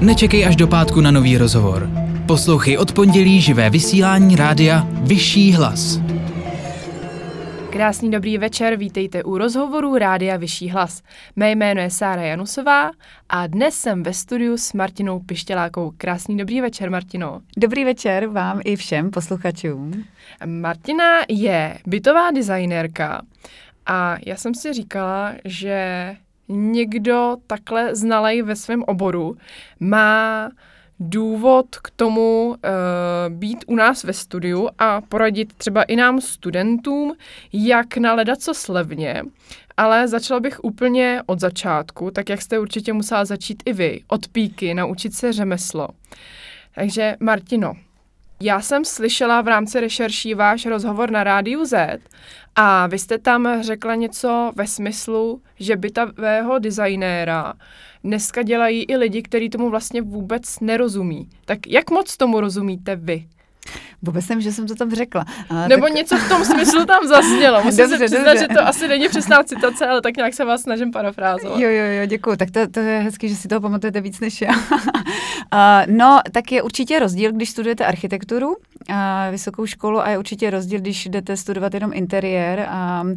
Nečekej až do pátku na nový rozhovor. Poslouchej od pondělí živé vysílání rádia Vyšší hlas. Krásný dobrý večer, vítejte u rozhovoru Rádia Vyšší hlas. Mé jméno je Sára Janusová a dnes jsem ve studiu s Martinou Pištělákou. Krásný dobrý večer, Martino. Dobrý večer vám i všem posluchačům. Martina je bytová designérka a já jsem si říkala, že někdo takhle znalej ve svém oboru má důvod k tomu uh, být u nás ve studiu a poradit třeba i nám studentům, jak naledat co slevně. Ale začala bych úplně od začátku, tak jak jste určitě musela začít i vy, od píky, naučit se řemeslo. Takže Martino, já jsem slyšela v rámci rešerší váš rozhovor na Rádiu Z a vy jste tam řekla něco ve smyslu, že bytového designéra dneska dělají i lidi, kteří tomu vlastně vůbec nerozumí. Tak jak moc tomu rozumíte vy? Vůbec nevím, že jsem to tam řekla. A, Nebo tak... něco v tom smyslu tam zaznělo. Musím dobře, se přiznat, dobře. že to asi není přesná citace, ale tak nějak se vás snažím parafrázovat. Jo, jo, jo, děkuji. Tak to, to je hezky, že si toho pamatujete víc než já. uh, no, tak je určitě rozdíl, když studujete architekturu, vysokou školu a je určitě rozdíl, když jdete studovat jenom interiér. A, uh,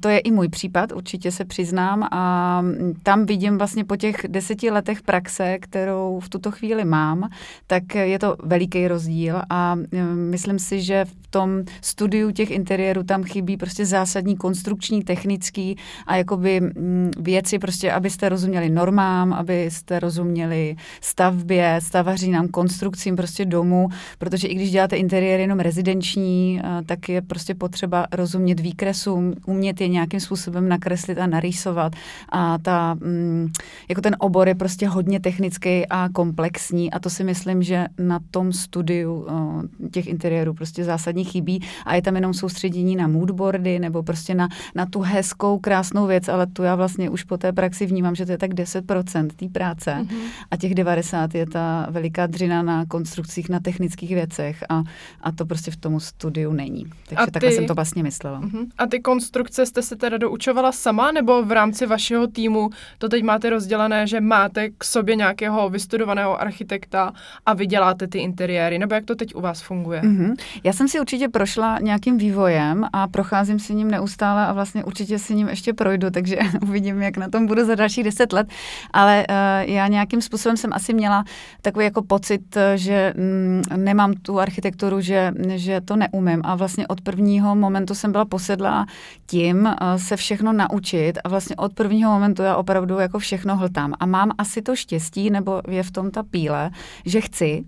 to je i můj případ, určitě se přiznám. A tam vidím vlastně po těch deseti letech praxe, kterou v tuto chvíli mám, tak je to veliký rozdíl a myslím si, že v tom studiu těch interiérů tam chybí prostě zásadní konstrukční, technický a jakoby mm, věci prostě, abyste rozuměli normám, abyste rozuměli stavbě, stavařínám, konstrukcím prostě domů, protože i když děláte interiér jenom rezidenční, eh, tak je prostě potřeba rozumět výkresům, umět je nějakým způsobem nakreslit a narýsovat. A ta, mm, jako ten obor je prostě hodně technický a komplexní a to si myslím, že na tom studiu eh, těch interiérů prostě zásadně chybí. A je tam jenom soustředění na moodboardy nebo prostě na, na tu hezkou, krásnou věc, ale tu já vlastně už po té praxi vnímám, že to je tak 10% té práce mm-hmm. a těch 90 je ta veliká dřina na konstrukcích, na technických věcech a, a to prostě v tom studiu není. Takže ty, takhle jsem to vlastně myslela. Mm-hmm. A ty konstrukce jste se teda doučovala sama nebo v rámci vašeho týmu to teď máte rozdělené, že máte k sobě nějakého vystudovaného architekta a vy děláte ty interiéry, nebo jak to teď u vás funguje? Mm-hmm. Já jsem si určitě prošla nějakým vývojem a procházím si ním neustále a vlastně určitě si ním ještě projdu, takže uvidím, jak na tom budu za dalších deset let. Ale uh, já nějakým způsobem jsem asi měla takový jako pocit, že mm, nemám tu architekturu, že, že to neumím. A vlastně od prvního momentu jsem byla posedla tím uh, se všechno naučit a vlastně od prvního momentu já opravdu jako všechno hltám. A mám asi to štěstí, nebo je v tom ta píle, že chci.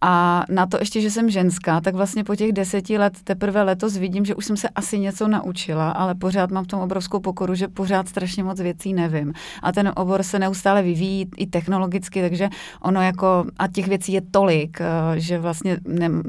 A na to ještě, že jsem ženská, tak vlastně po těch deseti let teprve letos vidím, že už jsem se asi něco naučila, ale pořád mám v tom obrovskou pokoru, že pořád strašně moc věcí nevím. A ten obor se neustále vyvíjí i technologicky, takže ono jako, a těch věcí je tolik, eh, že vlastně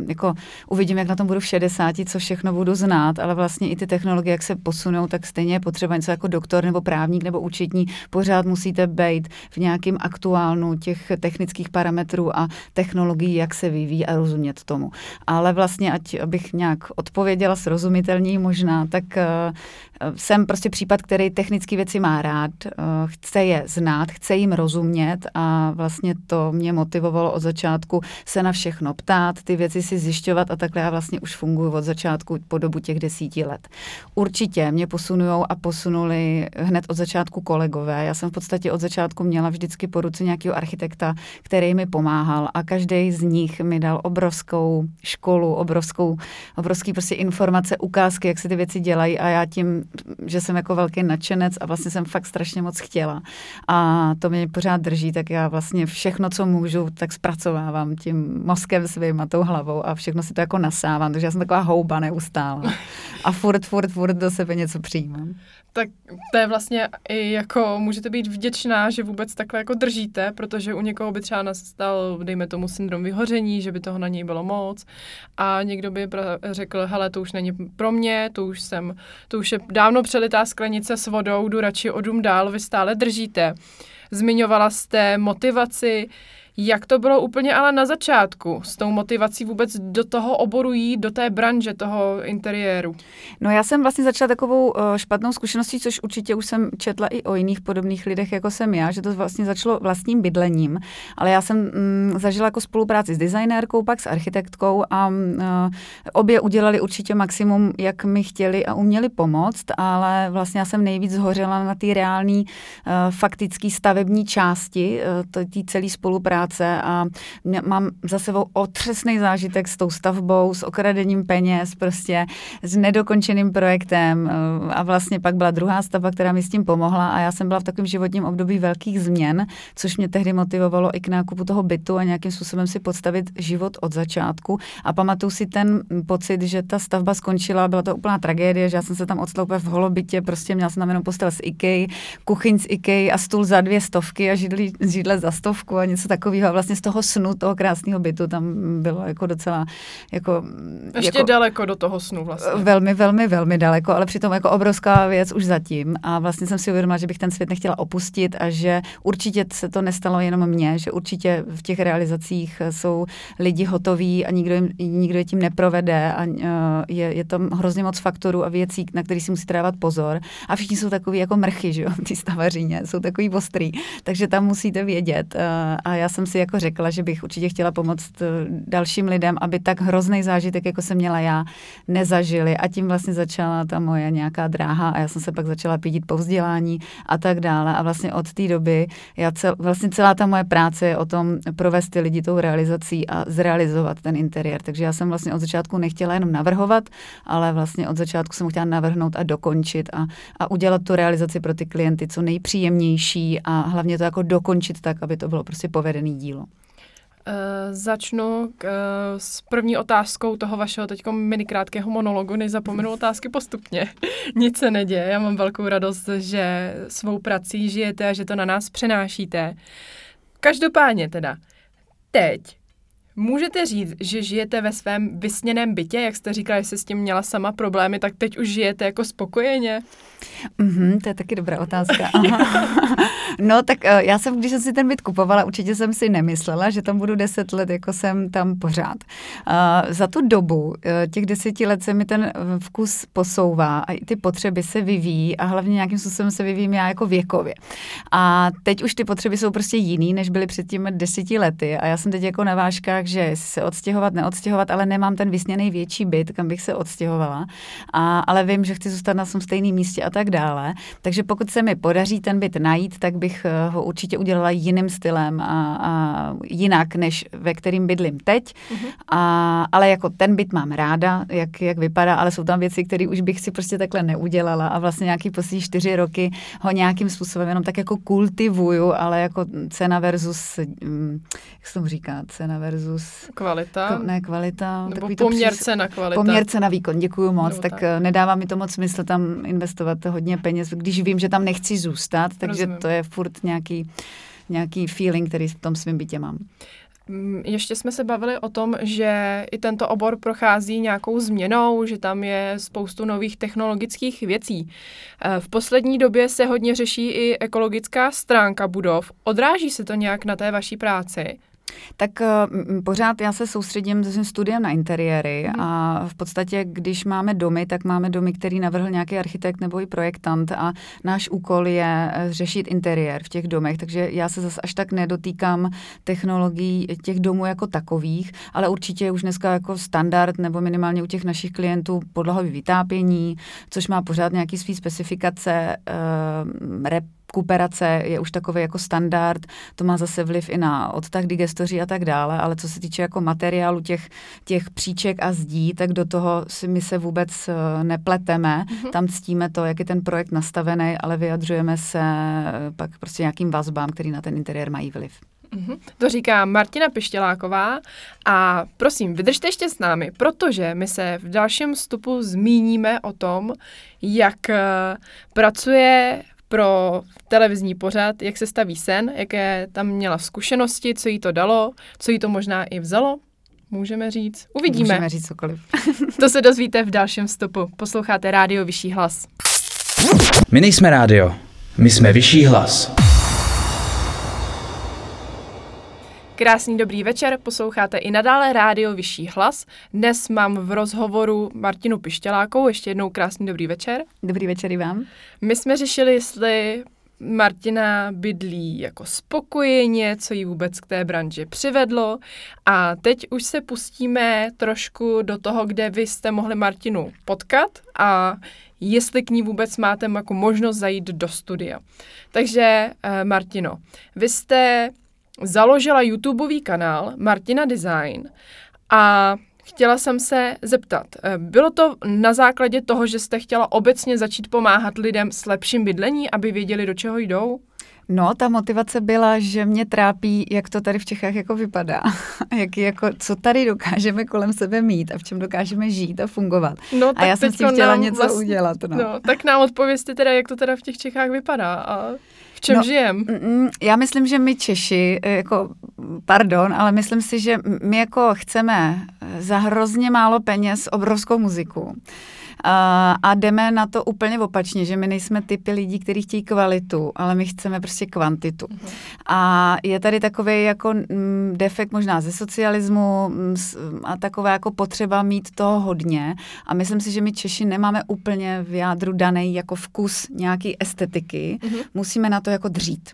jako uvidím, jak na tom budu v 60, co všechno budu znát, ale vlastně i ty technologie, jak se posunou, tak stejně je potřeba něco jako doktor nebo právník nebo účetní, pořád musíte být v nějakém aktuálnu těch technických parametrů a technologií, jak se vyvíjí a rozumět tomu. Ale vlastně, ať abych nějak odpověděla srozumitelněji možná, tak uh, jsem prostě případ, který technické věci má rád, uh, chce je znát, chce jim rozumět a vlastně to mě motivovalo od začátku se na všechno ptát, ty věci si zjišťovat a takhle já vlastně už funguji od začátku po dobu těch desíti let. Určitě mě posunují a posunuli hned od začátku kolegové. Já jsem v podstatě od začátku měla vždycky po ruce nějakého architekta, který mi pomáhal a každý z nich mi dal obrovskou školu, obrovskou, obrovský prostě informace, ukázky, jak se ty věci dělají a já tím, že jsem jako velký nadšenec a vlastně jsem fakt strašně moc chtěla a to mě pořád drží, tak já vlastně všechno, co můžu, tak zpracovávám tím mozkem svým a tou hlavou a všechno si to jako nasávám, takže já jsem taková houba neustále. A furt, furt, furt do sebe něco přijímám. Tak to je vlastně i jako, můžete být vděčná, že vůbec takhle jako držíte, protože u někoho by třeba nastal, dejme tomu, syndrom vyhoření, že by toho na něj bylo moc. A někdo by řekl, hele, to už není pro mě, to už jsem, to už je dávno přelitá sklenice s vodou, jdu radši o dům dál, vy stále držíte. Zmiňovala jste motivaci, Jak to bylo úplně ale na začátku? S tou motivací vůbec do toho oboru jít, do té branže toho interiéru? No já jsem vlastně začala takovou uh, špatnou zkušeností, což určitě už jsem četla i o jiných podobných lidech, jako jsem já, že to vlastně začalo vlastním bydlením, ale já jsem mm, zažila jako spolupráci s designérkou, pak s architektkou a uh, obě udělali určitě maximum, jak mi chtěli a uměli pomoct, ale vlastně já jsem nejvíc zhořela na té reální uh, faktické stavební části té celé spolupráce a mám za sebou otřesný zážitek s tou stavbou, s okradením peněz, prostě s nedokončeným projektem uh, a vlastně pak byla druhá stavba, která mi s tím pomohla a já jsem byla v takovém životním období velkých změn, což mě tehdy motivovalo i k nákupu toho bytu a nějakým způsobem si podstavit život od začátku a pamatuju si ten pocit, že ta stavba skončila, byla to úplná tragédie, že já jsem se tam odstala v holobytě, prostě měla jsem tam jenom postel s IKEA, kuchyň z IKEA a stůl za dvě stovky a židli, židle za stovku a něco takového. A vlastně z toho snu, toho krásného bytu tam bylo jako docela jako... Ještě jako, daleko do toho snu vlastně. Velmi, velmi, velmi daleko, ale přitom jako obrovská věc už zatím. A vlastně jsem si uvědomila, že bych ten svět nechtěla opustit a že určitě se to nestalo jenom mně, že určitě v těch realizacích jsou lidi hotoví a nikdo, jim, nikdo je tím neprovede a je, je tam hrozně moc faktorů a věcí, na které si musíte dávat pozor. A všichni jsou takový jako mrchy, že jo, ty stavaříně, jsou takový ostrý, takže tam musíte vědět. A já jsem si jako řekla, že bych určitě chtěla pomoct e, dalším lidem, aby tak hrozný zážitek, jako jsem měla já, nezažili. A tím vlastně začala ta moje nějaká dráha a já jsem se pak začala pídit po vzdělání a tak dále. A vlastně od té doby, já cel, vlastně celá ta moje práce je o tom provést ty lidi tou realizací a zrealizovat ten interiér. Takže já jsem vlastně od začátku nechtěla jenom navrhovat, ale vlastně od začátku jsem chtěla navrhnout a dokončit a, a udělat tu realizaci pro ty klienty co nejpříjemnější a hlavně to jako dokončit tak, aby to bylo prostě povedený dílo. Uh, začnu k, uh, s první otázkou toho vašeho teď minikrátkého monologu, než zapomenu otázky postupně. Nic se neděje, já mám velkou radost, že svou prací žijete a že to na nás přenášíte. Každopádně teda, teď Můžete říct, že žijete ve svém vysněném bytě, jak jste říkala, že jste s tím měla sama problémy, tak teď už žijete jako spokojeně? Mm-hmm, to je taky dobrá otázka. no tak uh, já jsem, když jsem si ten byt kupovala, určitě jsem si nemyslela, že tam budu deset let, jako jsem tam pořád. Uh, za tu dobu, uh, těch deseti let se mi ten vkus posouvá a ty potřeby se vyvíjí a hlavně nějakým způsobem se vyvíjím já jako věkově. A teď už ty potřeby jsou prostě jiný, než byly před těmi deseti lety a já jsem teď jako na vážkách, že se odstěhovat, neodstěhovat, ale nemám ten vysněný větší byt, kam bych se odstěhovala, a, ale vím, že chci zůstat na tom stejném místě a tak dále. Takže pokud se mi podaří ten byt najít, tak bych eh, ho určitě udělala jiným stylem a, a jinak, než ve kterým bydlím teď. Uh-huh. A, ale jako ten byt mám ráda, jak, jak vypadá, ale jsou tam věci, které už bych si prostě takhle neudělala a vlastně nějaký poslední čtyři roky ho nějakým způsobem jenom tak jako kultivuju, ale jako cena versus, mm, jak se tomu říká, cena versus... Kvalita? K, ne, kvalita. Nebo poměr přís, cena kvalita. Poměr cena výkon, děkuju moc. tak, tak eh, nedává mi to moc smysl tam investovat hodně peněz, když vím, že tam nechci zůstat, takže Rozumím. to je furt nějaký, nějaký feeling, který v tom svém bytě mám. Mm, ještě jsme se bavili o tom, že i tento obor prochází nějakou změnou, že tam je spoustu nových technologických věcí. Eh, v poslední době se hodně řeší i ekologická stránka budov. Odráží se to nějak na té vaší práci? Tak uh, pořád já se soustředím se svým studiem na interiéry hmm. a v podstatě, když máme domy, tak máme domy, který navrhl nějaký architekt nebo i projektant a náš úkol je eh, řešit interiér v těch domech, takže já se zase až tak nedotýkám technologií těch domů jako takových, ale určitě je už dneska jako standard nebo minimálně u těch našich klientů podlahový vytápění, což má pořád nějaký svý specifikace, uh, rep rekuperace je už takový jako standard, to má zase vliv i na odtah digestoří a tak dále, ale co se týče jako materiálu těch, těch příček a zdí, tak do toho si my se vůbec eh, nepleteme, mm-hmm. tam ctíme to, jak je ten projekt nastavený, ale vyjadřujeme se eh, pak prostě nějakým vazbám, který na ten interiér mají vliv. Mm-hmm. To říká Martina Pištěláková a prosím, vydržte ještě s námi, protože my se v dalším vstupu zmíníme o tom, jak eh, pracuje pro televizní pořad, jak se staví sen, jaké tam měla zkušenosti, co jí to dalo, co jí to možná i vzalo. Můžeme říct. Uvidíme. Můžeme říct cokoliv. to se dozvíte v dalším vstupu. Posloucháte Rádio Vyšší hlas. My nejsme rádio, my jsme Vyšší hlas. Krásný dobrý večer, posloucháte i nadále rádio Vyšší hlas. Dnes mám v rozhovoru Martinu Pištělákou, ještě jednou krásný dobrý večer. Dobrý večer i vám. My jsme řešili, jestli Martina bydlí jako spokojeně, co ji vůbec k té branži přivedlo. A teď už se pustíme trošku do toho, kde vy jste mohli Martinu potkat a jestli k ní vůbec máte jako možnost zajít do studia. Takže, eh, Martino, vy jste založila YouTubeový kanál Martina Design a chtěla jsem se zeptat, eh, bylo to na základě toho, že jste chtěla obecně začít pomáhat lidem s lepším bydlení, aby věděli, do čeho jdou? No, ta motivace byla, že mě trápí, jak to tady v Čechách jako vypadá. jak jako, co tady dokážeme kolem sebe mít a v čem dokážeme žít a fungovat. No, a já jsem si chtěla něco vlastně, udělat. No. no. tak nám odpovězte teda, jak to teda v těch Čechách vypadá a v čem no, žijem? Mm, mm, já myslím, že my Češi, eh, jako, pardon, ale myslím si, že my jako chceme za hrozně málo peněz obrovskou muziku. A, jdeme na to úplně opačně, že my nejsme typy lidí, kteří chtějí kvalitu, ale my chceme prostě kvantitu. Uh-huh. A je tady takový jako m, defekt možná ze socialismu m, a taková jako potřeba mít toho hodně. A myslím si, že my Češi nemáme úplně v jádru daný jako vkus nějaký estetiky. Uh-huh. Musíme na to jako dřít.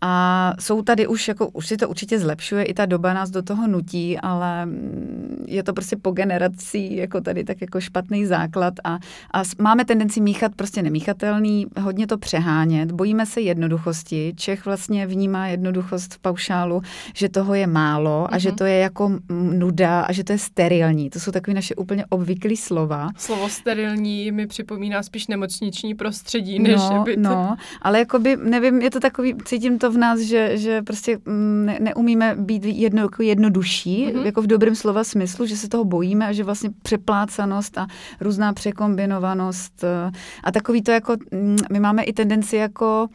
A jsou tady už, jako, už si to určitě zlepšuje, i ta doba nás do toho nutí, ale mm, je to prostě po generací jako tady tak jako špatný základ a, a máme tendenci míchat prostě nemíchatelný, hodně to přehánět, bojíme se jednoduchosti. Čech vlastně vnímá jednoduchost v paušálu, že toho je málo a mm-hmm. že mhm. to je jako nuda a že to je sterilní. To jsou takové naše úplně obvyklé slova. Slovo sterilní mi připomíná spíš nemocniční prostředí, než no, by to... No, ale jakoby, nevím, je to takový, cítím to v nás, že, že prostě mm, ne, neumíme být jedno, jako jednodušší, mm-hmm. jako v dobrém slova smyslu, že se toho bojíme a že vlastně přeplácanost a různá překombinovanost eh, a takový to jako, mm, my máme i tendenci jako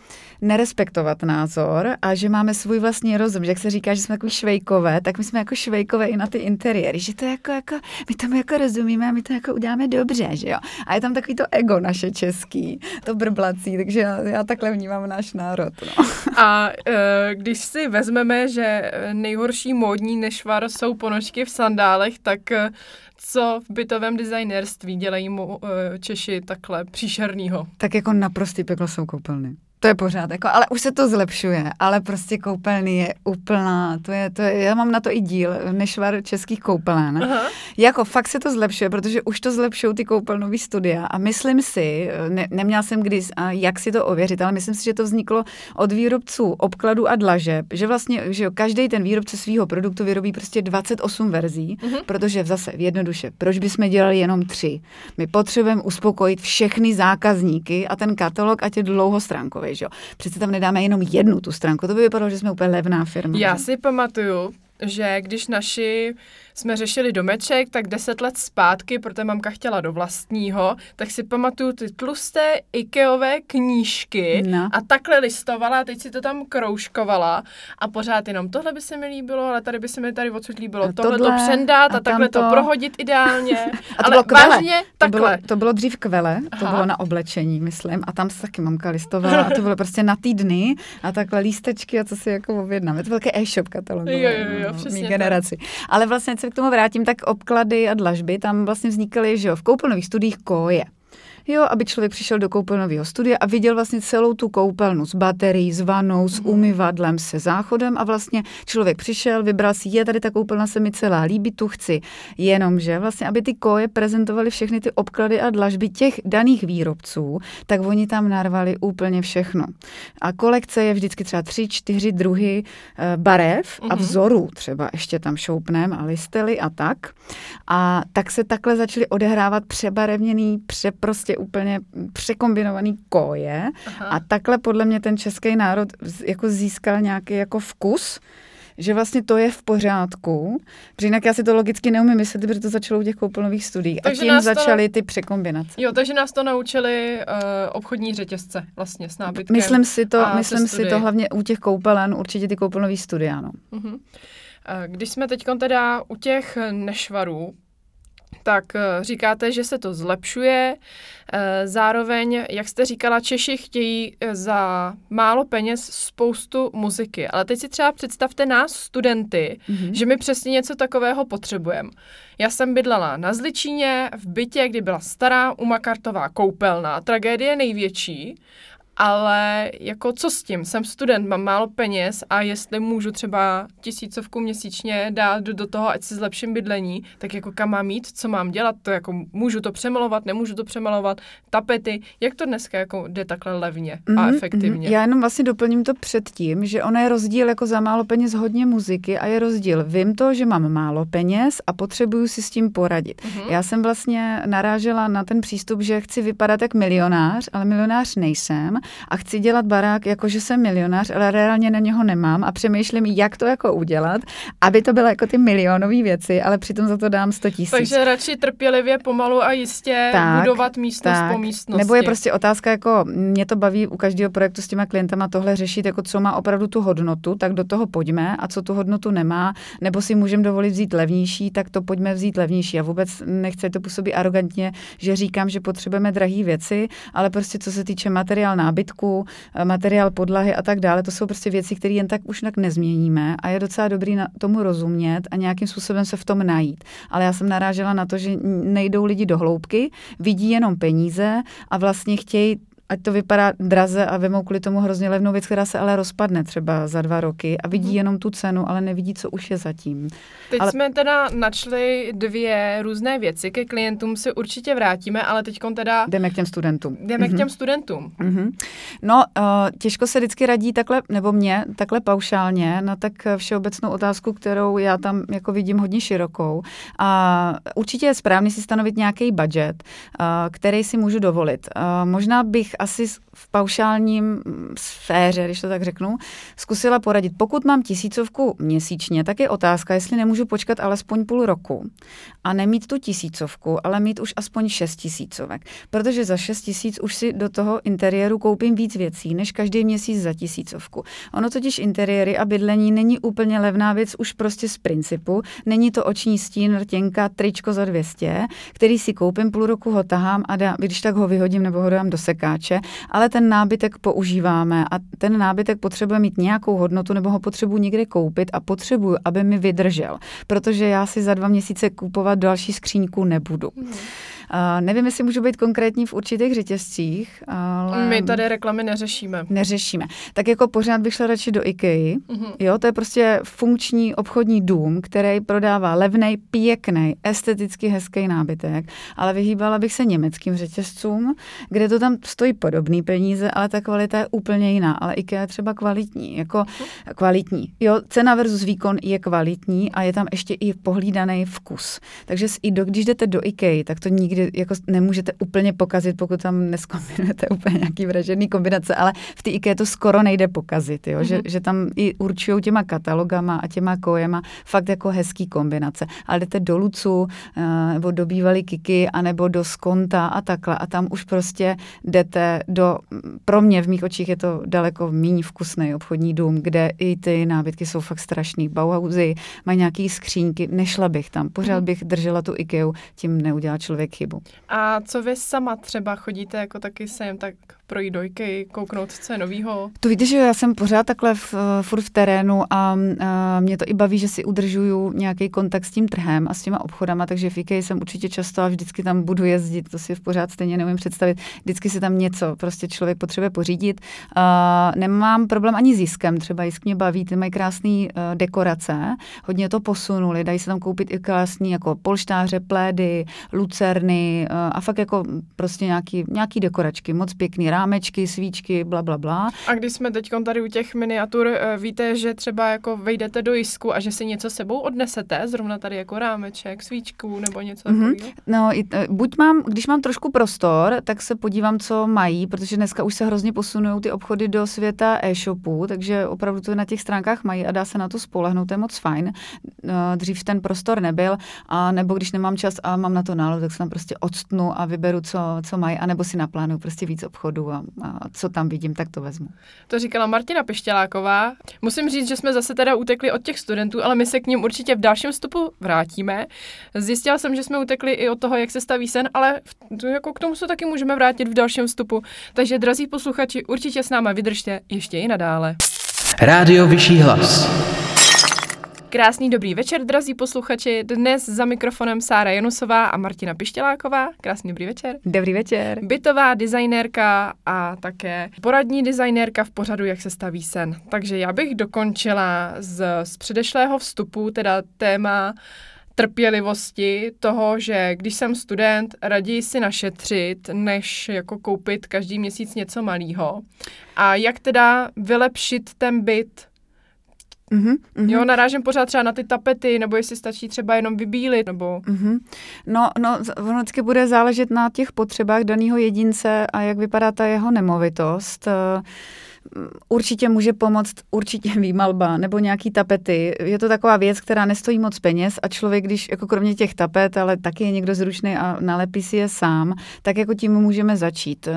nerespektovat názor a že máme svůj vlastní rozum, že jak se říká, že jsme takový švejkové, tak my jsme jako švejkové i na ty interiéry, že to jako, jako my tomu jako rozumíme a my to jako uděláme dobře, že jo. A je tam takový to ego naše český, to brblací, takže já, já takhle vnímám náš národ. No. A uh, když si vezmeme, že nejhorší módní nešvar jsou ponožky v sandálech, tak uh, co v bytovém designérství dělají mu Češi takhle příšernýho? Tak jako naprostý peklo jsou koupelny. To je pořád, jako, ale už se to zlepšuje, ale prostě koupelny je úplná, to je, to je, já mám na to i díl, nešvar českých koupelen. Aha. Jako fakt se to zlepšuje, protože už to zlepšují ty koupelnové studia a myslím si, ne, neměla jsem kdy, a jak si to ověřit, ale myslím si, že to vzniklo od výrobců obkladu a dlažeb, že vlastně, že jo, každý ten výrobce svého produktu vyrobí prostě 28 verzí, uh-huh. protože zase v jednoduše, proč bychom dělali jenom tři? My potřebujeme uspokojit všechny zákazníky a ten katalog, ať je dlouhostránkový že jo. Přece tam nedáme jenom jednu tu stránku, to by vypadalo, že jsme úplně levná firma. Já že? si pamatuju, že když naši jsme řešili domeček, tak deset let zpátky, protože mamka chtěla do vlastního, tak si pamatuju ty tlusté Ikeové knížky no. a takhle listovala a teď si to tam kroužkovala a pořád jenom tohle by se mi líbilo, ale tady by se mi tady odsud líbilo a tohle, tohle to přendat a, a takhle to... to prohodit ideálně. a to ale bylo vážně to takhle. Bylo, to bylo dřív kvele, to Aha. bylo na oblečení, myslím, a tam se taky mamka listovala a to bylo prostě na týdny a takhle lístečky a co si jako objednám. Je to velký e-shop katalog. Jo, jo, jo, no, přesně generaci. Ale vlastně se k tomu vrátím, tak obklady a dlažby tam vlastně vznikaly, že jo, v koupelnových studiích koje. Jo, aby člověk přišel do koupelnového studia a viděl vlastně celou tu koupelnu s baterií, s vanou, s mhm. umyvadlem, se záchodem a vlastně člověk přišel, vybral si, je tady ta koupelna se mi celá líbí, tu chci. Jenomže vlastně, aby ty koje prezentovaly všechny ty obklady a dlažby těch daných výrobců, tak oni tam narvali úplně všechno. A kolekce je vždycky třeba tři, čtyři druhy e, barev a mhm. vzorů třeba ještě tam šoupnem a listely a tak. A tak se takhle začaly odehrávat přebarevněný, přeprostě prostě úplně překombinovaný koje Aha. a takhle podle mě ten český národ jako získal nějaký jako vkus, že vlastně to je v pořádku, protože jinak já si to logicky neumím myslet, protože to začalo u těch koupelnových studií takže a tím začaly ty překombinace. Jo, takže nás to naučili uh, obchodní řetězce vlastně s nábytkem. Myslím si to, myslím si to hlavně u těch koupelen, určitě ty koupelové studie, ano. Uh-huh. Když jsme teď teda u těch nešvarů, tak eh, říkáte, že se to zlepšuje. Eh, zároveň, jak jste říkala, Češi chtějí eh, za málo peněz spoustu muziky. Ale teď si třeba představte nás, studenty, mm-hmm. že my přesně něco takového potřebujeme. Já jsem bydlela na Zličíně v bytě, kdy byla stará umakartová koupelna, tragédie největší ale jako co s tím? Jsem student, mám málo peněz a jestli můžu třeba tisícovku měsíčně dát do, do toho, ať si zlepším bydlení, tak jako kam mám mít, co mám dělat, to jako můžu to přemalovat, nemůžu to přemalovat, tapety, jak to dneska jako jde takhle levně mm-hmm, a efektivně? Mm-hmm. Já jenom vlastně doplním to předtím, že ono je rozdíl jako za málo peněz hodně muziky a je rozdíl. Vím to, že mám málo peněz a potřebuju si s tím poradit. Mm-hmm. Já jsem vlastně narážela na ten přístup, že chci vypadat jak milionář, ale milionář nejsem a chci dělat barák jako, že jsem milionář, ale reálně na něho nemám a přemýšlím, jak to jako udělat, aby to bylo jako ty milionové věci, ale přitom za to dám 100 tisíc. Takže radši trpělivě, pomalu a jistě tak, budovat místnost tak. po místnosti. Nebo je prostě otázka, jako mě to baví u každého projektu s těma klientama tohle řešit, jako co má opravdu tu hodnotu, tak do toho pojďme a co tu hodnotu nemá, nebo si můžeme dovolit vzít levnější, tak to pojďme vzít levnější. A vůbec nechci to působit arrogantně, že říkám, že potřebujeme drahé věci, ale prostě co se týče materiál nábytku, eh, materiál podlahy a tak dále, to jsou prostě věci, které jen tak už tak nezměníme a je docela dobrý na tomu rozumět a nějakým způsobem se v tom najít. Ale já jsem narážela na to, že nejdou lidi do hloubky, vidí jenom peníze a vlastně chtějí ať to vypadá draze a vemou kvůli tomu hrozně levnou věc, která se ale rozpadne třeba za dva roky a vidí mm. jenom tu cenu, ale nevidí, co už je zatím. Teď ale... jsme teda načli dvě různé věci, ke klientům se určitě vrátíme, ale teď teda... Jdeme k těm studentům. Jdeme mm-hmm. k mhm. těm studentům. Mm-hmm. No, uh, těžko se vždycky radí takhle, nebo mě, takhle paušálně na tak všeobecnou otázku, kterou já tam jako vidím hodně širokou. A určitě je správný si stanovit nějaký budget, uh, který si můžu dovolit. Uh, možná bych asi v paušálním sféře, když to tak řeknu, zkusila poradit. Pokud mám tisícovku měsíčně, tak je otázka, jestli nemůžu počkat alespoň půl roku a nemít tu tisícovku, ale mít už aspoň šest tisícovek. Protože za šest tisíc už si do toho interiéru koupím víc věcí, než každý měsíc za tisícovku. Ono totiž interiéry a bydlení není úplně levná věc už prostě z principu. Není to oční stín, rtěnka, tričko za 200, který si koupím, půl roku ho tahám a dá, když tak ho vyhodím nebo ho dám do sekáče rodiče, ale ten nábytek používáme a ten nábytek potřebuje mít nějakou hodnotu nebo ho potřebuji někde koupit a potřebuju, aby mi vydržel, protože já si za dva měsíce kupovat další skříňku nebudu. Mm. Nevím, jestli můžu být konkrétní v určitých řetězcích, ale... My tady reklamy neřešíme. Neřešíme. Tak jako pořád bych šla radši do IKEA. Uh-huh. Jo, to je prostě funkční obchodní dům, který prodává levný, pěkný, esteticky hezký nábytek, ale vyhýbala bych se německým řetězcům, kde to tam stojí podobný peníze, ale ta kvalita je úplně jiná. Ale IKEA je třeba kvalitní, jako kvalitní. Jo, cena versus výkon je kvalitní a je tam ještě i pohlídaný vkus. Takže i do, když jdete do IKEA, tak to nikdy jako nemůžete úplně pokazit, pokud tam neskombinujete úplně nějaký vražený kombinace, ale v té IKEA to skoro nejde pokazit, jo? Mm-hmm. Že, že tam i určují těma katalogama a těma kojema fakt jako hezký kombinace. Ale jdete do Lucu, eh, nebo do bývalý Kiki, anebo do Skonta a takhle a tam už prostě jdete do, pro mě v mých očích je to daleko méně vkusný obchodní dům, kde i ty nábytky jsou fakt strašný. Bauhausy mají nějaký skřínky, nešla bych tam, pořád mhm. bych držela tu IKEA, tím neudělá člověk chybu. A co vy sama třeba chodíte jako taky sem tak projít dojky, kouknout, co je novýho? To víte, že já jsem pořád takhle v, furt v terénu a, a mě to i baví, že si udržuju nějaký kontakt s tím trhem a s těma obchodama, takže v IKEA jsem určitě často a vždycky tam budu jezdit, to si v pořád stejně neumím představit. Vždycky si tam něco prostě člověk potřebuje pořídit. A nemám problém ani s jiskem, třeba jisk mě baví, ty mají krásné uh, dekorace, hodně to posunuli, dají se tam koupit i krásný jako polštáře, plédy, lucerny uh, a fakt jako prostě nějaký, nějaký dekoračky, moc pěkný, rámečky, svíčky, bla, bla, bla. A když jsme teď tady u těch miniatur, eh, víte, že třeba jako vejdete do jisku a že si něco sebou odnesete, zrovna tady jako rámeček, svíčku nebo něco mm-hmm. takového? No, eh, buď mám, když mám trošku prostor, tak se podívám, co mají, protože dneska už se hrozně posunují ty obchody do světa e-shopů, takže opravdu to na těch stránkách mají a dá se na to spolehnout, to je moc fajn. Eh, dřív ten prostor nebyl, a nebo když nemám čas a mám na to náladu, tak se tam prostě prostě odstnu a vyberu, co, co mají, anebo si naplánuju prostě víc obchodu a, a co tam vidím, tak to vezmu. To říkala Martina Pištěláková. Musím říct, že jsme zase teda utekli od těch studentů, ale my se k ním určitě v dalším vstupu vrátíme. Zjistila jsem, že jsme utekli i od toho, jak se staví sen, ale v, jako k tomu se taky můžeme vrátit v dalším vstupu. Takže, drazí posluchači, určitě s náma vydržte ještě i nadále. Rádio Vyšší hlas. Krásný dobrý večer, drazí posluchači. Dnes za mikrofonem Sára Janusová a Martina Pištěláková. Krásný dobrý večer. Dobrý večer. Bytová designérka a také poradní designérka v pořadu Jak se staví sen. Takže já bych dokončila z, z předešlého vstupu, teda téma trpělivosti toho, že když jsem student, raději si našetřit, než jako koupit každý měsíc něco malého. A jak teda vylepšit ten byt, Mm-hmm, mm-hmm. Jo, narážím pořád třeba na ty tapety, nebo jestli stačí třeba jenom vybílit, nebo... Mm-hmm. No, no, ono vždycky bude záležet na těch potřebách daného jedince a jak vypadá ta jeho nemovitost. Uh, určitě může pomoct určitě výmalba nebo nějaký tapety. Je to taková věc, která nestojí moc peněz a člověk, když jako kromě těch tapet, ale taky je někdo zručný a nalepí si je sám, tak jako tím můžeme začít. Eh,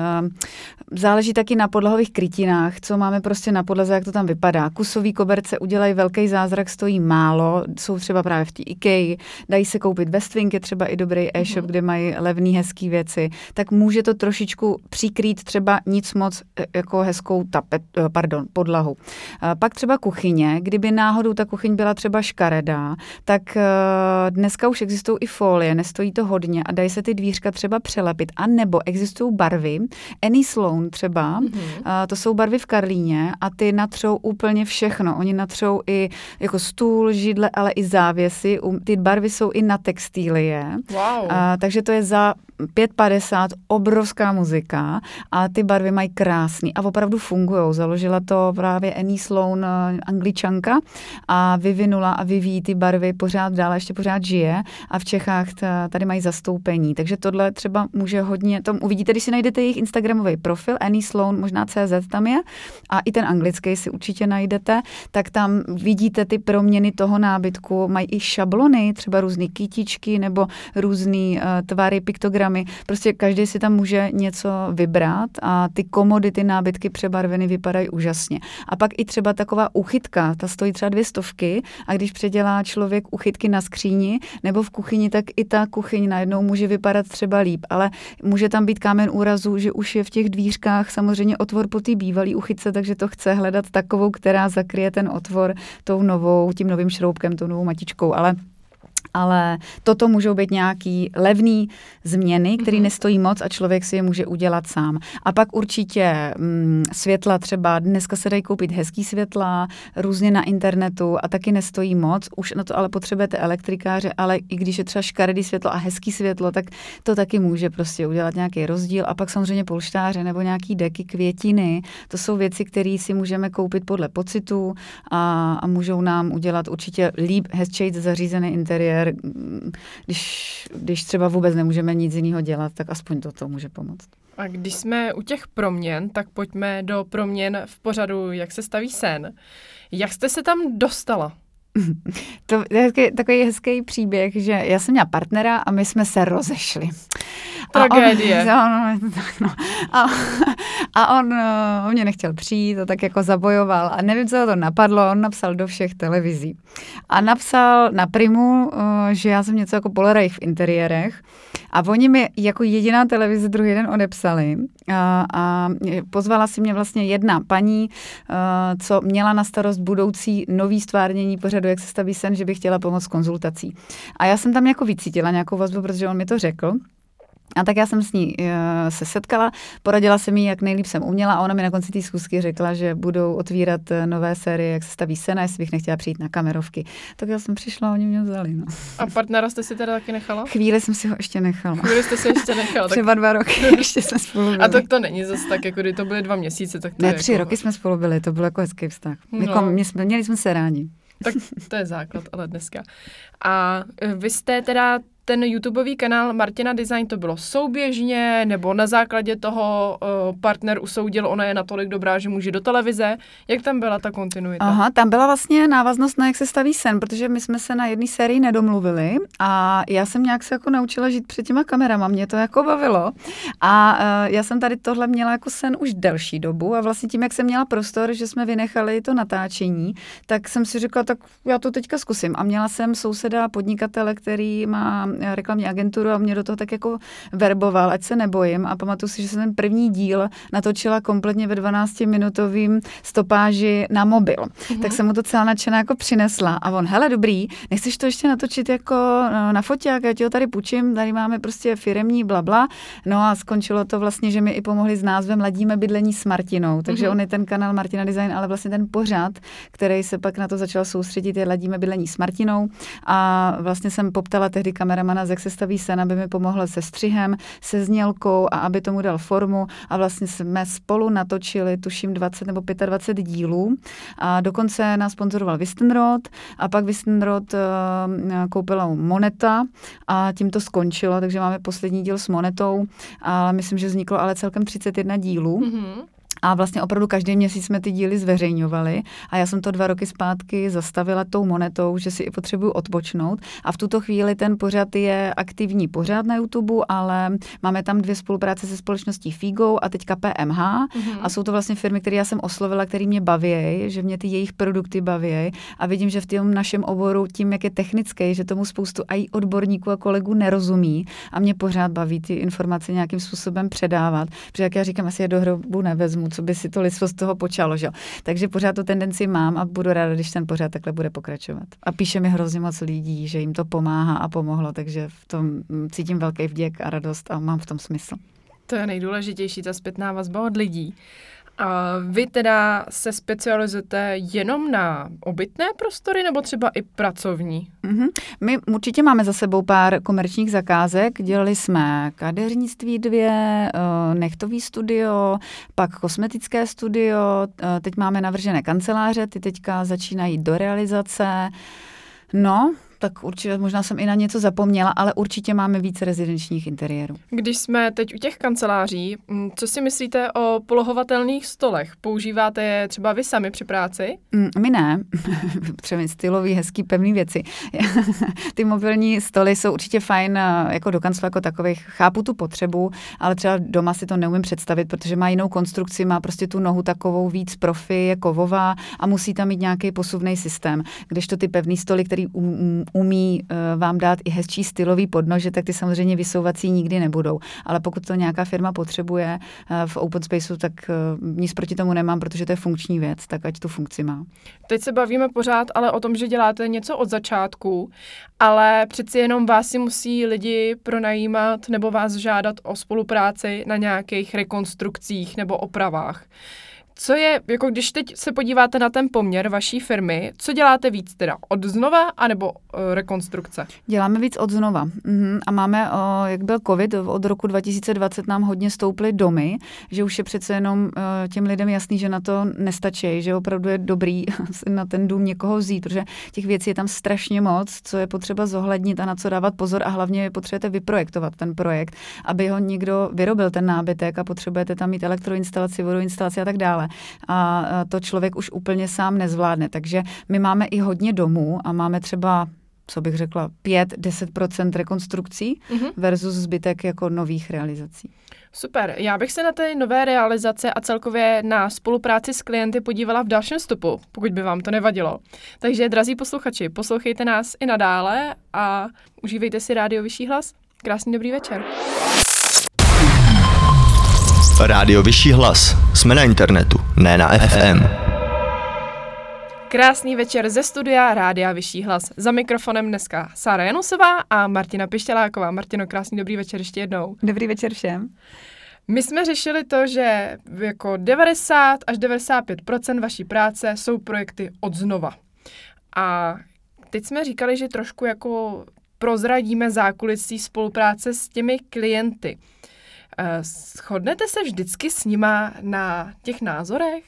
záleží taky na podlahových krytinách, co máme prostě na podlaze, jak to tam vypadá. Kusový koberce udělají velký zázrak, stojí málo, jsou třeba právě v té IKEA, dají se koupit ve Svinke, třeba i dobrý e-shop, mm-hmm. kde mají levné hezké věci, tak může to trošičku přikrýt třeba nic moc eh, jako hezkou tapet, Eh, pardon, podlahu. Eh, pak třeba kuchyně, kdyby náhodou ta kuchyň byla třeba škaredá, tak eh, dneska už existují i folie, nestojí to hodně a dají se ty dvířka třeba přelepit. A nebo existují barvy, Annie Sloan třeba, mm-hmm. to jsou barvy v Karlíně a ty natřou úplně všechno. Oni natřou i jako stůl, židle, ale i závěsy. Ty barvy jsou i na textílie. Wow. takže to je za 5,50, obrovská muzika a ty barvy mají krásný a opravdu fungují. Založila to právě Annie Sloan, eh, angličanka a vyvinula a vyvíjí ty barvy pořád dál, ještě pořád žije a v Čechách tady mají zastoupení. Takže tohle třeba může hodně, tom uvidíte, když si najdete jejich Instagramový profil, Annie Sloan, možná CZ tam je a i ten anglický si určitě najdete, tak tam vidíte ty proměny toho nábytku, mají i šablony, třeba různé kytičky nebo různé uh, tvary, piktogramy programy. Prostě každý si tam může něco vybrat a ty komodity, nábytky přebarveny vypadají úžasně. A pak i třeba taková uchytka, ta stojí třeba dvě stovky a když předělá člověk uchytky na skříni nebo v kuchyni, tak i ta kuchyň najednou může vypadat třeba líp, ale může tam být kámen úrazu, že už je v těch dvířkách samozřejmě otvor po té bývalý uchytce, takže to chce hledat takovou, která zakryje ten otvor tou novou, tím novým šroubkem, tou novou matičkou, ale ale toto můžou být nějaký levný změny, které mm-hmm. nestojí moc a člověk si je může udělat sám. A pak určitě mm, světla třeba, dneska se dají koupit hezký světla, různě na internetu a taky nestojí moc, už na to ale potřebujete elektrikáře, ale i když je třeba škaredý světlo a hezký světlo, tak to taky může prostě udělat nějaký rozdíl. A pak samozřejmě polštáře nebo nějaký deky, květiny, to jsou věci, které si můžeme koupit podle pocitu a, a můžou nám udělat určitě líp, hezčejc zařízený interiér, když, když třeba vůbec nemůžeme nic jiného dělat, tak aspoň toto může pomoct. A když jsme u těch proměn, tak pojďme do proměn v pořadu, jak se staví sen. Jak jste se tam dostala? To je takový hezký příběh, že já jsem měla partnera a my jsme se rozešli. Tragédie. A on, no, no, a, a on, eh, on mě nechtěl přijít a tak jako zabojoval. A nevím, co ho to napadlo, on napsal do všech televizí. A napsal na Primu, eh, že já jsem něco jako polerajch v interiérech. A oni mi jako jediná televize druhý den odepsali a, a pozvala si mě vlastně jedna paní, co měla na starost budoucí nový stvárnění pořadu, jak se staví sen, že by chtěla pomoct konzultací. A já jsem tam jako vycítila nějakou vazbu, protože on mi to řekl. A tak já jsem s ní uh, se setkala, poradila jsem jí, jak nejlíp jsem uměla a ona mi na konci té schůzky řekla, že budou otvírat eh, nové série, jak se staví sena, jestli bych nechtěla přijít na kamerovky. Tak já jsem přišla a oni mě vzali. No. A partnera jste si teda taky nechala? Chvíli jsem si ho ještě nechala. Chvíli jste si ještě nechala. Třeba dva roky ještě jsme spolu byli. A tak to není zase tak, jako kdy to byly dva měsíce. Tak to ne, tři jako... roky jsme spolu byli, to byl jako hezký vztah. No. Jako, mě jsme, měli jsme se rádi. Tak to je základ, ale dneska. A eh, vy jste teda ten YouTubeový kanál Martina Design to bylo souběžně, nebo na základě toho uh, partner usoudil, ona je natolik dobrá, že může do televize. Jak tam byla ta kontinuita? Aha, tam byla vlastně návaznost na jak se staví sen, protože my jsme se na jedné sérii nedomluvili a já jsem nějak se jako naučila žít před těma kamerama, mě to jako bavilo. A uh, já jsem tady tohle měla jako sen už delší dobu a vlastně tím, jak jsem měla prostor, že jsme vynechali to natáčení, tak jsem si řekla, tak já to teďka zkusím. A měla jsem souseda podnikatele, který má reklamní agenturu a mě do toho tak jako verboval, ať se nebojím. A pamatuju si, že jsem ten první díl natočila kompletně ve 12-minutovým stopáži na mobil. Mm-hmm. Tak jsem mu to celá nadšená jako přinesla. A on, hele, dobrý, nechceš to ještě natočit jako no, na foťák, já ti ho tady půjčím, tady máme prostě firemní blabla. No a skončilo to vlastně, že mi i pomohli s názvem Ladíme bydlení s Martinou. Takže mm-hmm. on je ten kanál Martina Design, ale vlastně ten pořad, který se pak na to začal soustředit, je Ladíme bydlení s Martinou. A vlastně jsem poptala tehdy kameramana, jak se staví sen, aby mi pomohl se střihem, se znělkou a aby tomu dal formu. A vlastně jsme spolu natočili, tuším, 20 nebo 25 dílů. A dokonce nás sponzoroval Wistenrod a pak Wistenrod uh, koupila Moneta a tím to skončilo, takže máme poslední díl s Monetou. A myslím, že vzniklo ale celkem 31 dílů. Mm-hmm. A vlastně opravdu každý měsíc jsme ty díly zveřejňovali a já jsem to dva roky zpátky zastavila tou monetou, že si i potřebuju odpočnout. A v tuto chvíli ten pořad je aktivní pořád na YouTube, ale máme tam dvě spolupráce se společností Figo a teďka PMH mm-hmm. a jsou to vlastně firmy, které já jsem oslovila, které mě baví, že mě ty jejich produkty baví a vidím, že v tom našem oboru tím, jak je technický, že tomu spoustu i odborníků a kolegů nerozumí a mě pořád baví ty informace nějakým způsobem předávat, protože jak já říkám, asi je do hrobu nevezmu, co by si to lidstvo z toho počalo. Že? Takže pořád tu tendenci mám a budu ráda, když ten pořád takhle bude pokračovat. A píše mi hrozně moc lidí, že jim to pomáhá a pomohlo, takže v tom cítím velký vděk a radost a mám v tom smysl. To je nejdůležitější, ta zpětná vazba od lidí. A vy teda se specializujete jenom na obytné prostory nebo třeba i pracovní? Mm-hmm. My určitě máme za sebou pár komerčních zakázek. Dělali jsme kadeřnictví dvě, eh, nechtový studio, pak kosmetické studio, eh, teď máme navržené kanceláře, ty teďka začínají do realizace. No, tak určitě, možná jsem i na něco zapomněla, ale určitě máme více rezidenčních interiérů. Když jsme teď u těch kanceláří, mm, co si myslíte o polohovatelných stolech? Používáte je třeba vy sami při práci? Mm, my ne. Třeba stylový, hezký, pevný věci. Ty mobilní stoly jsou určitě fajn eh, jako do kanclu jako takových. Chápu tu potřebu, ale třeba doma si to neumím představit, protože má jinou konstrukci, má prostě tu nohu takovou víc profi, je kovová a musí tam mít nějaký posuvný systém. Kdežto ty pevný stoly, který um, umí uh, vám dát i hezčí stylový podnože, tak ty samozřejmě vysouvací nikdy nebudou. Ale pokud to nějaká firma potřebuje uh, v open spaceu, tak uh, nic proti tomu nemám, protože to je funkční věc, tak ať tu funkci má. Teď se bavíme pořád ale o tom, že děláte něco od začátku, ale přeci jenom vás si musí lidi pronajímat nebo vás žádat o spolupráci na nějakých rekonstrukcích nebo opravách. Co je, jako když teď se podíváte na ten poměr vaší firmy, co děláte víc teda? Od znova anebo uh, rekonstrukce? Děláme víc od znova. Mhm. A máme, o, jak byl covid, od roku 2020 nám hodně stouply domy, že už je přece jenom uh, těm lidem jasný, že na to nestačí, že opravdu je dobrý na ten dům někoho vzít, protože těch věcí je tam strašně moc, co je potřeba zohlednit a na co dávat pozor a hlavně je potřebujete vyprojektovat ten projekt, aby ho někdo vyrobil ten nábytek a potřebujete tam mít elektroinstalaci, vodoinstalaci a tak dále a to člověk už úplně sám nezvládne. Takže my máme i hodně domů a máme třeba co bych řekla, 5-10% rekonstrukcí mm-hmm. versus zbytek jako nových realizací. Super, já bych se na ty nové realizace a celkově na spolupráci s klienty podívala v dalším stupu, pokud by vám to nevadilo. Takže, drazí posluchači, poslouchejte nás i nadále a užívejte si rádio Vyšší hlas. Krásný dobrý večer. Rádio Vyšší hlas. Jsme na internetu, ne na FM. Krásný večer ze studia Rádia Vyšší hlas. Za mikrofonem dneska Sára Janusová a Martina Pištěláková. Martino, krásný dobrý večer ještě jednou. Dobrý večer všem. My jsme řešili to, že jako 90 až 95 vaší práce jsou projekty od znova. A teď jsme říkali, že trošku jako prozradíme zákulisí spolupráce s těmi klienty. Eh, shodnete se vždycky s nima na těch názorech?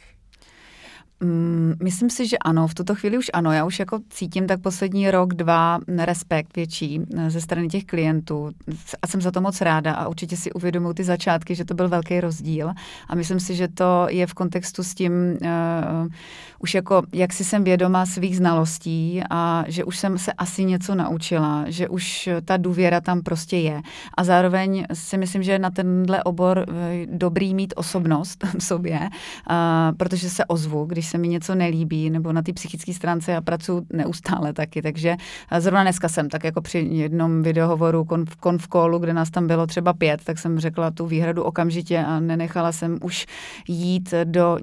Mm, myslím si, že ano, v tuto chvíli už ano. Já už jako cítím tak poslední rok, dva respekt větší eh, ze strany těch klientů. A jsem za to moc ráda a určitě si uvědomuji ty začátky, že to byl velký rozdíl. A myslím si, že to je v kontextu s tím uh, už jako, jak si jsem vědoma svých znalostí a že už jsem se asi něco naučila, že už ta důvěra tam prostě je. A zároveň si myslím, že na tenhle obor dobrý mít osobnost v sobě, uh, protože se ozvu, když se mi něco nelíbí, nebo na té psychické stránce já pracuji neustále taky, takže zrovna dneska jsem tak jako při jednom videohovoru konf, konf callu, kde nás tam bylo třeba pět, tak jsem řekla tu výhradu okamžitě a nenechala jsem už jít do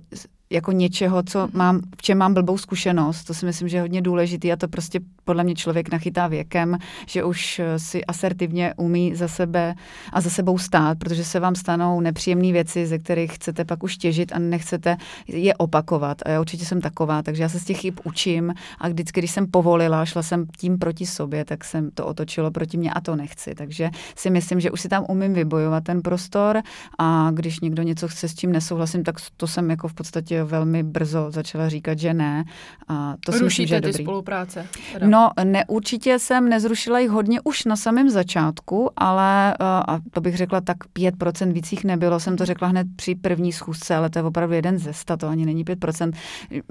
jako něčeho, co mám, v čem mám blbou zkušenost. To si myslím, že je hodně důležitý a to prostě podle mě člověk nachytá věkem, že už eh, si asertivně umí za sebe a za sebou stát, protože se vám stanou nepříjemné věci, ze kterých chcete pak už těžit a nechcete je opakovat. A já určitě jsem taková, takže já se z těch chyb učím a vždycky, když jsem povolila, šla jsem tím proti sobě, tak jsem to otočilo proti mě a to nechci. Takže si myslím, že už si tam umím vybojovat ten prostor a když někdo něco chce, s čím nesouhlasím, tak to jsem jako v podstatě velmi brzo začala říkat, že ne. A to si myslím, že je ty dobrý. spolupráce? Teda. No, ne, určitě jsem nezrušila jich hodně už na samém začátku, ale eh, a to bych řekla tak 5% víc jich nebylo. Jsem to řekla hned při první schůzce, ale to je opravdu jeden ze sta, to ani není 5%.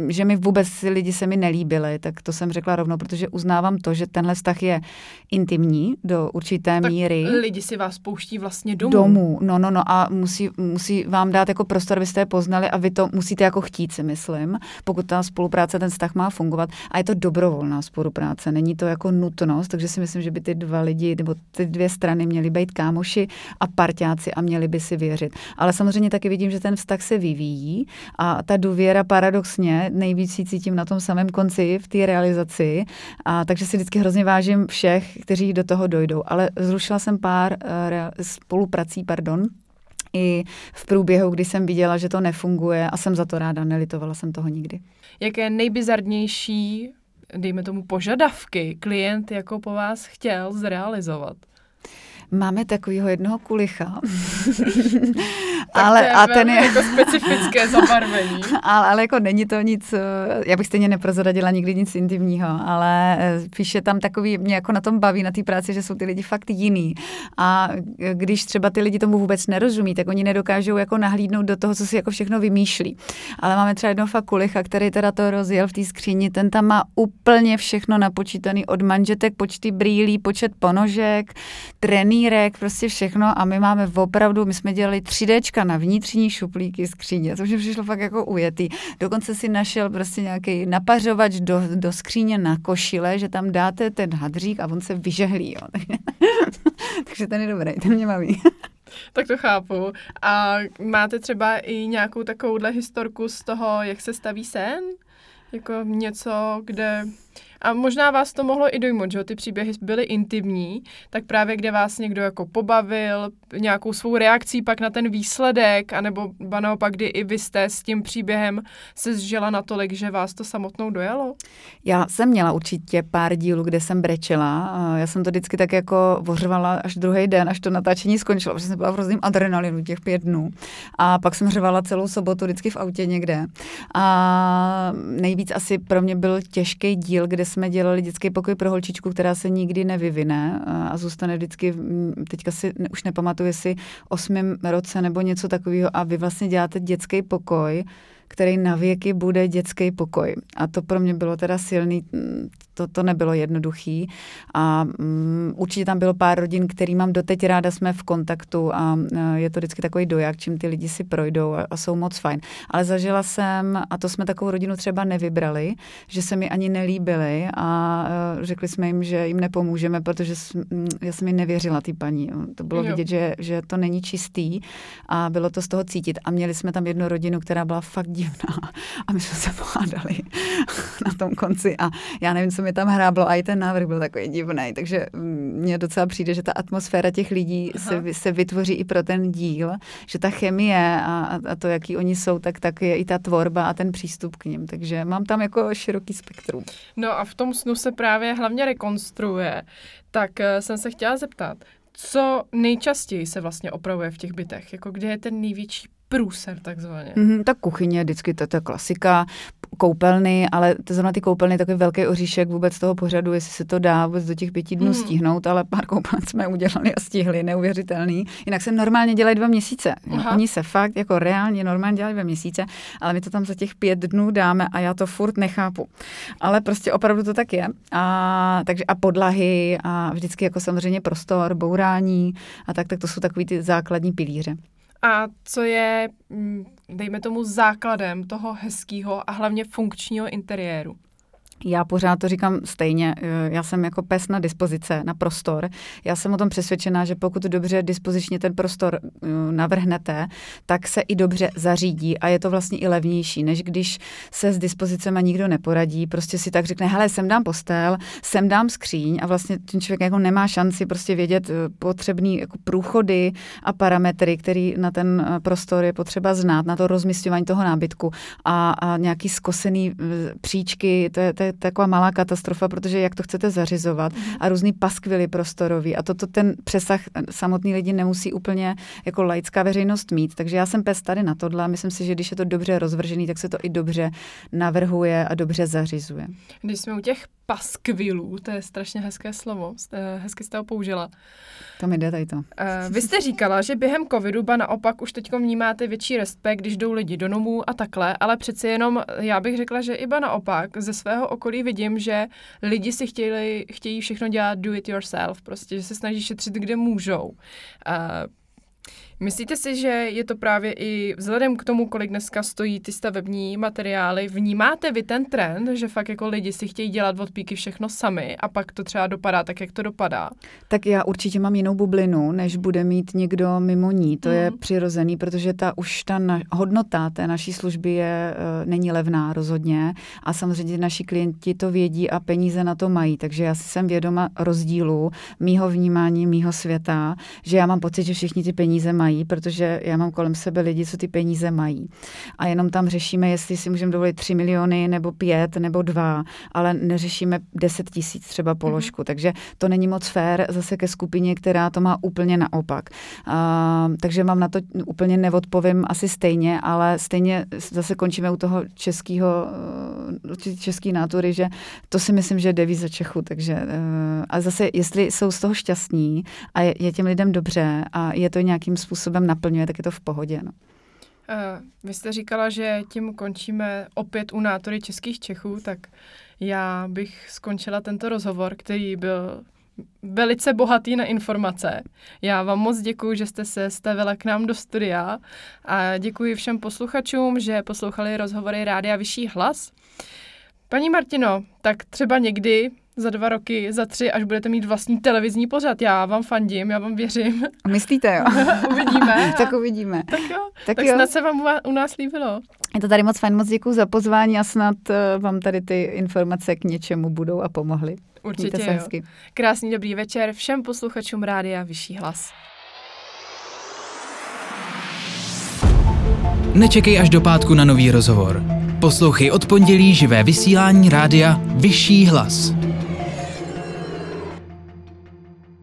Že mi vůbec lidi se mi nelíbili, tak to jsem řekla rovnou, protože uznávám to, že tenhle vztah je intimní do určité tak míry. lidi si vás pouští vlastně domů. Domů, no, no, no a musí, musí vám dát jako prostor, abyste je poznali a vy to musíte jako chtít, si myslím, pokud ta spolupráce, ten vztah má fungovat. A je to dobrovolná spolupráce, není to jako nutnost, takže si myslím, že by ty dva lidi nebo ty dvě strany měly být kámoši a parťáci a měli by si věřit. Ale samozřejmě taky vidím, že ten vztah se vyvíjí a ta důvěra paradoxně nejvíc ji cítím na tom samém konci v té realizaci. A takže si vždycky hrozně vážím všech, kteří do toho dojdou. Ale zrušila jsem pár uh, spoluprací, pardon, i v průběhu, kdy jsem viděla, že to nefunguje a jsem za to ráda, nelitovala jsem toho nikdy. Jaké nejbizarnější, dejme tomu, požadavky klient jako po vás chtěl zrealizovat? Máme takového jednoho kulicha. Ale, to je a ten je, jako specifické zabarvení. ale, ale jako není to nic, eh, já bych stejně neprozradila nikdy nic intimního, ale eh, píše tam takový, mě jako na tom baví, na té práci, že jsou ty lidi fakt jiný. A eh, když třeba ty lidi tomu vůbec nerozumí, tak oni nedokážou jako nahlídnout do toho, co si jako všechno vymýšlí. Ale máme třeba jednoho fakt kulicha, který teda to rozjel v té skříni, ten tam má úplně všechno napočítaný od manžetek, počty brýlí, počet ponožek, trenýrek, prostě všechno a my máme opravdu, my jsme dělali 3Dčka na vnitřní šuplíky skříně, to mi přišlo fakt jako ujetý. Dokonce si našel prostě nějaký napařovač do, do skříně na košile, že tam dáte ten hadřík a on se vyžehlí, jo. Takže ten je dobrý, ten mě baví. Tak to chápu. A máte třeba i nějakou takovouhle historku z toho, jak se staví sen? Jako něco, kde... A možná vás to mohlo i dojmout, že ty příběhy byly intimní, tak právě kde vás někdo jako pobavil, nějakou svou reakcí pak na ten výsledek, anebo ba naopak, kdy i vy jste s tím příběhem se zžila natolik, že vás to samotnou dojalo? Já jsem měla určitě pár dílů, kde jsem brečela. Já jsem to vždycky tak jako vořvala až druhý den, až to natáčení skončilo, protože jsem byla v hrozným adrenalinu těch pět dnů. A pak jsem řvala celou sobotu vždycky v autě někde. A nejvíc asi pro mě byl těžký díl, kde jsme dělali dětský pokoj pro holčičku, která se nikdy nevyvine a zůstane vždycky, teďka si už nepamatuju, jestli osmém roce nebo něco takového a vy vlastně děláte dětský pokoj, který na věky bude dětský pokoj. A to pro mě bylo teda silný, mm, to, to nebylo jednoduchý. A um, určitě tam bylo pár rodin, který mám doteď ráda, jsme v kontaktu a uh, je to vždycky takový dojak, čím ty lidi si projdou a, a jsou moc fajn. Ale zažila jsem, a to jsme takovou rodinu třeba nevybrali, že se mi ani nelíbili a uh, řekli jsme jim, že jim nepomůžeme, protože jsme, mm, já jsem jim nevěřila té paní. To bylo Jo. vidět, že, že to není čistý a bylo to z toho cítit. A měli jsme tam jednu rodinu, která byla fakt divná a my jsme se pohádali na tom konci a já nevím, co mi tam hráblo a i ten návrh byl takový divný, takže mm, mně docela přijde, že ta atmosféra těch lidí se, se vytvoří i pro ten díl, že ta chemie a, a- a to, jaký oni jsou, tak, tak je i ta tvorba a ten přístup k ním, takže mám tam jako široký spektrum. No a v tom snu se právě hlavně rekonstruuje. Tak eh, jsem se chtěla zeptat, co nejčastěji se vlastně opravuje v těch bytech? Jako kde je ten největší průser takzvaně? Mm-hmm, tak kuchyně, vždycky to, to je klasika. koupelny, ale to zrovna ty koupelny je takový velký oříšek vůbec toho pořadu, jestli se to dá vůbec do těch pěti dnů Hmm. stihnout, ale pár koupeln jsme udělali a stihli, neuvěřitelný. Jinak se normálně dělají dva měsíce. Aha. Oni se fakt jako reálně normálně dělají dva měsíce, ale my to tam za těch pět dnů dáme a já to furt nechápu. Ale prostě opravdu to tak je. A, takže a podlahy a vždycky jako samozřejmě prostor, bourání a tak, tak to jsou takový ty základní pilíře. A co je, mm, dejme tomu, základem toho hezkého a hlavně funkčního interiéru? Já pořád to říkám stejně, eh, já jsem jako pes na dispozice, na prostor. Já jsem o tom přesvědčená, že pokud dobře dispozičně ten prostor eh, navrhnete, tak se i dobře zařídí a je to vlastně i levnější, než když se s dispozicema nikdo neporadí, prostě si tak řekne, hele, sem dám postel, sem dám skříň a vlastně ten člověk jako nemá šanci prostě vědět eh, potřebný jako průchody a parametry, který na ten prostor je potřeba znát, na to rozmístěvání toho nábytku a, a nějaký skosený příčky, to je, to je taková malá katastrofa, protože jak to chcete zařizovat a různý paskvily prostorový a toto ten přesah samotný lidi nemusí úplně jako laická veřejnost mít. Takže já jsem pes tady na tohle a myslím si, že když je to dobře rozvržený, tak se to i dobře navrhuje a dobře zařizuje. Když jsme u těch paskvilů, to je strašně hezké slovo, jste- hezky jste ho použila. To mi jde tady to. Eh, Vy jste říkala, že během covidu ba naopak už teď vnímáte větší respekt, když jdou lidi do domů a takhle, ale přeci jenom já bych řekla, že iba naopak ze svého okolí vidím, že lidi si chtějí, chtějí všechno dělat do it yourself, prostě, že se snaží šetřit, kde můžou. Eh, Myslíte si, že je to právě i vzhledem k tomu, kolik dneska stojí ty stavební materiály, vnímáte vy ten trend, že fakt jako lidi si chtějí dělat od píky všechno sami a pak to třeba dopadá tak, jak to dopadá? Tak já určitě mám jinou bublinu, než bude mít někdo mimo ní. To je Mhm. přirozený, protože ta už ta na, hodnota té naší služby je, uh, není levná rozhodně a samozřejmě naši klienti to vědí a peníze na to mají. Takže já si jsem vědoma rozdílu mýho vnímání, mýho světa, že já mám pocit, že všichni ty peníze mají, protože já mám kolem sebe lidi, co ty peníze mají. A jenom tam řešíme, jestli si můžeme dovolit 3 miliony nebo 5 nebo 2, ale neřešíme 10 tisíc třeba položku. Mm-hmm. Takže to není moc fér zase ke skupině, která to má úplně naopak. A, takže mám na to úplně neodpovím asi stejně, ale stejně zase končíme u toho českého, eh, český nátury, že to si myslím, že je devíza Čechu. Takže, eh, a zase, jestli jsou z toho šťastní a je, je těm lidem dobře a je to nějakým způsobem naplňuje, tak je to v pohodě. No. Uh, vy jste říkala, že tím končíme opět u nátory českých Čechů, tak já bych skončila tento rozhovor, který byl velice bohatý na informace. Já vám moc děkuji, že jste se stavila k nám do studia a děkuji všem posluchačům, že poslouchali rozhovory Rádia Vyšší hlas. Paní Martino, tak třeba někdy za dva roky, za tři, až budete mít vlastní televizní pořad. Já vám fandím, já vám věřím. Myslíte, jo? Uvidíme. tak uvidíme. Tak jo, Tak, tak jo. snad se vám u nás líbilo. Je to tady moc fajn, moc děkuji za pozvání a snad eh, vám tady ty informace k něčemu budou a pomohly. Určitě se jo. hezky. Krásný dobrý večer všem posluchačům Rádia Vyšší hlas. Nečekej až do pátku na nový rozhovor. Poslouchej od pondělí živé vysílání rádia Vyšší hlas.